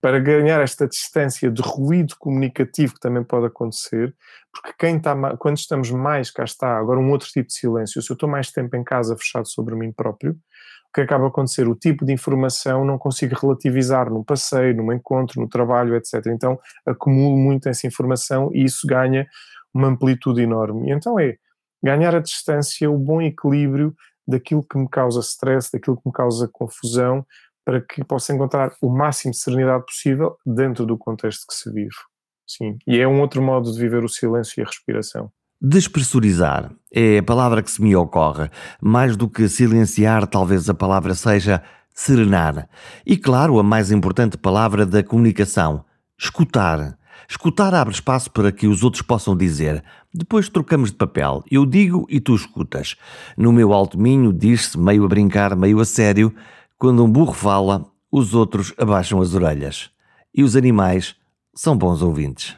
Para ganhar esta distância de ruído comunicativo que também pode acontecer, porque quem está quando estamos mais, cá está, agora um outro tipo de silêncio, se eu estou mais tempo em casa fechado sobre mim próprio, o que acaba a acontecer? O tipo de informação não consigo relativizar num passeio, num encontro, no trabalho, etc. Então acumulo muito essa informação e isso ganha uma amplitude enorme. E então é ganhar a distância, o bom equilíbrio daquilo que me causa stress, daquilo que me causa confusão, para que possa encontrar o máximo de serenidade possível dentro do contexto que se vive. Sim, e é um outro modo de viver o silêncio e a respiração. Despressurizar é a palavra que se me ocorre. Mais do que silenciar, talvez a palavra seja serenar. E claro, a mais importante palavra da comunicação, escutar. Escutar abre espaço para que os outros possam dizer. Depois trocamos de papel. Eu digo e tu escutas. No meu alto minho diz-se, meio a brincar, meio a sério, quando um burro fala, os outros abaixam as orelhas. E os animais são bons ouvintes.